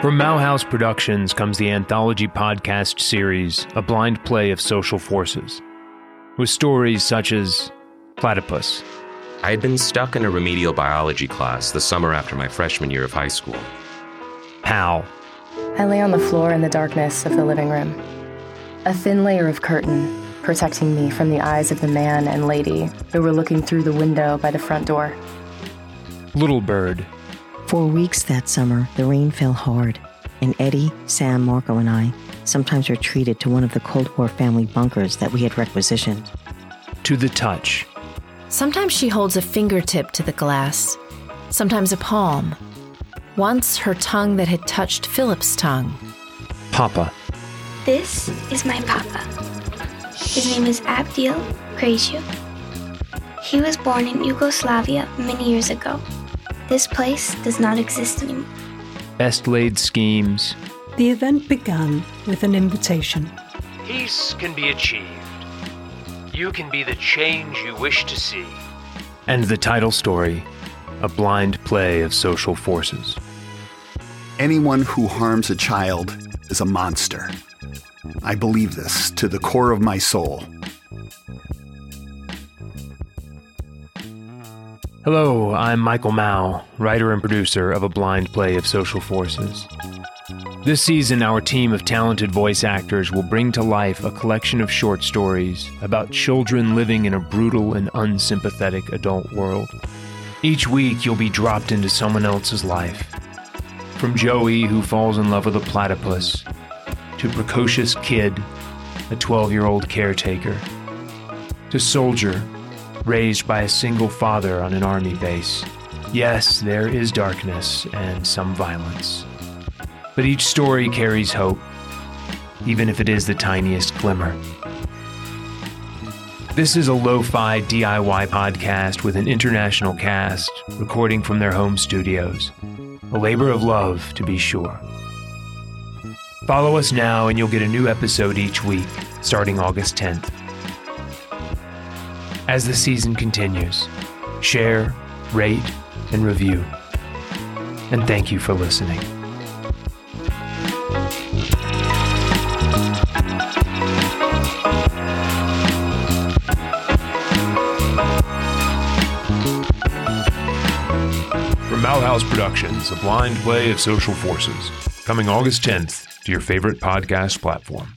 From Mauhaus Productions comes the anthology podcast series, A Blind Play of Social Forces, with stories such as Platypus. I had been stuck in a remedial biology class the summer after my freshman year of high school. How? I lay on the floor in the darkness of the living room. A thin layer of curtain protecting me from the eyes of the man and lady who were looking through the window by the front door. Little Bird. For weeks that summer, the rain fell hard, and Eddie, Sam, Marco, and I sometimes retreated to one of the Cold War family bunkers that we had requisitioned. To the Touch. Sometimes she holds a fingertip to the glass, sometimes a palm. Once her tongue that had touched Philip's tongue. Papa. This is my papa. His name is Abdil Krejcu. He was born in Yugoslavia many years ago. This place does not exist anymore. Best laid schemes. The event began with an invitation. Peace can be achieved. You can be the change you wish to see. And the title story A Blind Play of Social Forces. Anyone who harms a child is a monster. I believe this to the core of my soul. Hello, I'm Michael Mau, writer and producer of A Blind Play of Social Forces. This season, our team of talented voice actors will bring to life a collection of short stories about children living in a brutal and unsympathetic adult world. Each week, you'll be dropped into someone else's life. From Joey, who falls in love with a platypus, to precocious kid, a 12 year old caretaker, to soldier, raised by a single father on an army base. Yes, there is darkness and some violence. But each story carries hope, even if it is the tiniest glimmer. This is a lo fi DIY podcast with an international cast, recording from their home studios. A labor of love, to be sure. Follow us now, and you'll get a new episode each week, starting August 10th. As the season continues, share, rate, and review. And thank you for listening. From Mau Haus Productions, a blind play of social forces, coming August 10th to your favorite podcast platform.